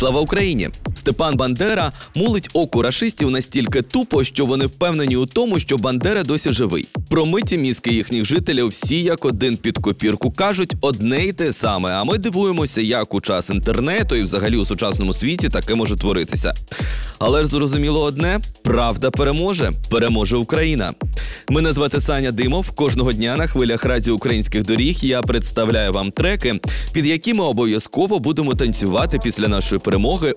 Слава Україні! Степан Бандера мулить оку рашистів настільки тупо, що вони впевнені у тому, що Бандера досі живий. Промиті мізки їхніх жителів всі як один під копірку кажуть одне й те саме. А ми дивуємося, як у час інтернету і взагалі у сучасному світі таке може творитися. Але ж зрозуміло одне: правда переможе, переможе Україна. Мене звати Саня Димов. Кожного дня на хвилях радіо українських доріг я представляю вам треки, під які ми обов'язково будемо танцювати після нашої перемоги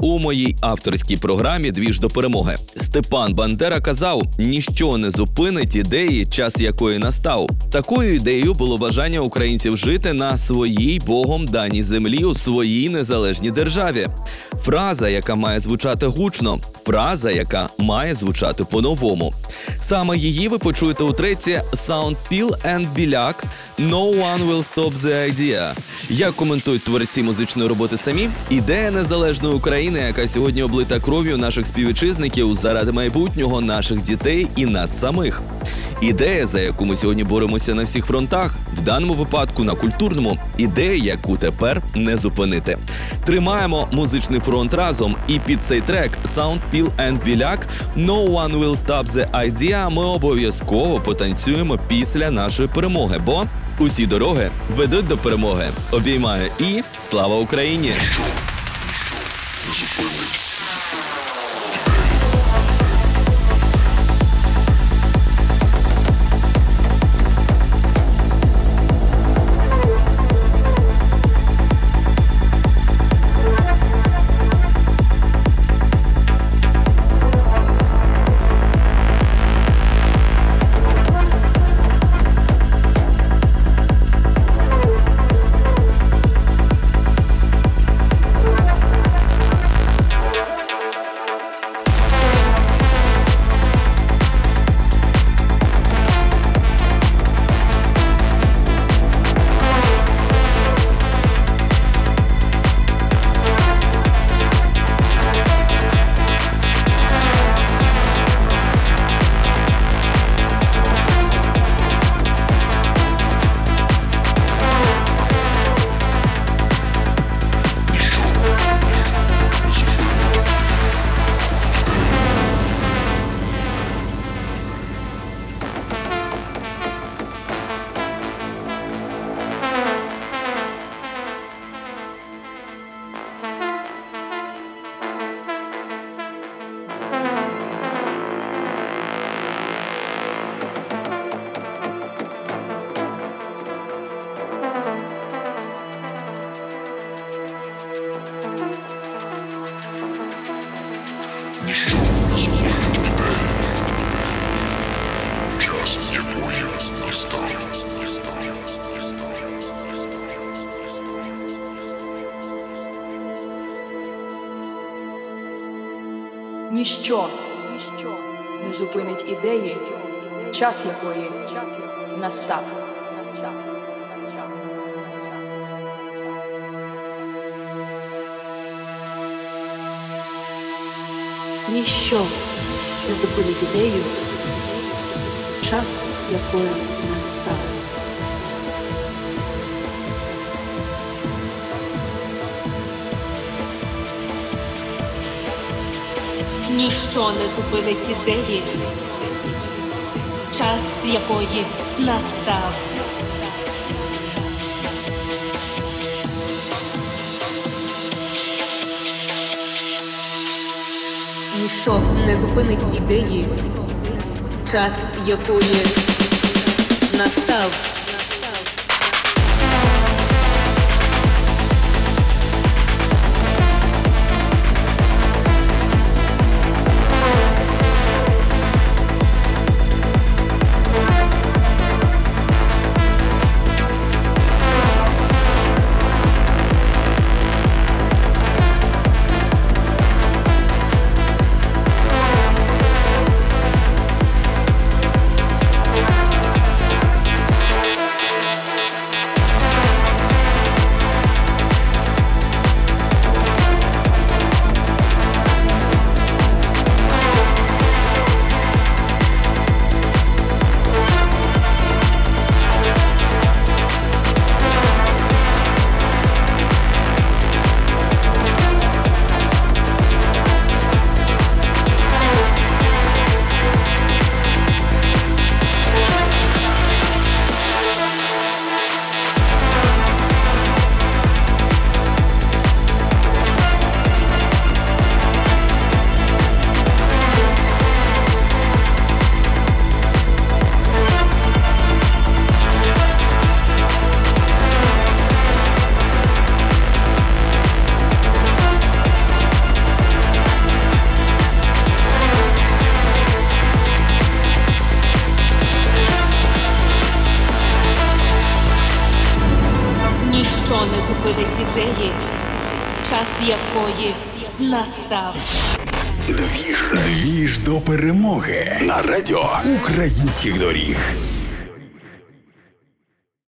у моїй авторській програмі Двіж до перемоги. Степан Бандера казав: ніщо не зупинить ідеї, час якої настав. Такою ідеєю було бажання українців жити на своїй богом даній землі у своїй незалежній державі. Фраза, яка має звучати гучно, фраза, яка має звучати по-новому. Саме її ви почуєте у треці Sound Peel and Біляк No one will stop the idea. Як коментують творці музичної роботи самі, ідея незалежної України, яка сьогодні облита кров'ю наших співвітчизників заради майбутнього наших дітей і нас самих. Ідея, за яку ми сьогодні боремося на всіх фронтах, в даному випадку на культурному, ідея, яку тепер не зупинити. Тримаємо музичний фронт разом, і під цей трек Sound Peel and Біляк No one will stop the idea Ми обов'язково потанцюємо після нашої перемоги, бо усі дороги ведуть до перемоги. Обіймаю і слава Україні! Ніщо Ніщо не зупинить ідеї, час якої настав. Ніщо не зупинить ідею, час якої настав. Ніщо не зупинить ідеї, час якої настав. Ніщо не зупинить ідеї, час якої настав. Не зупинить ідеї, час якої настав. Двіж. Двіж до перемоги на радіо українських доріг.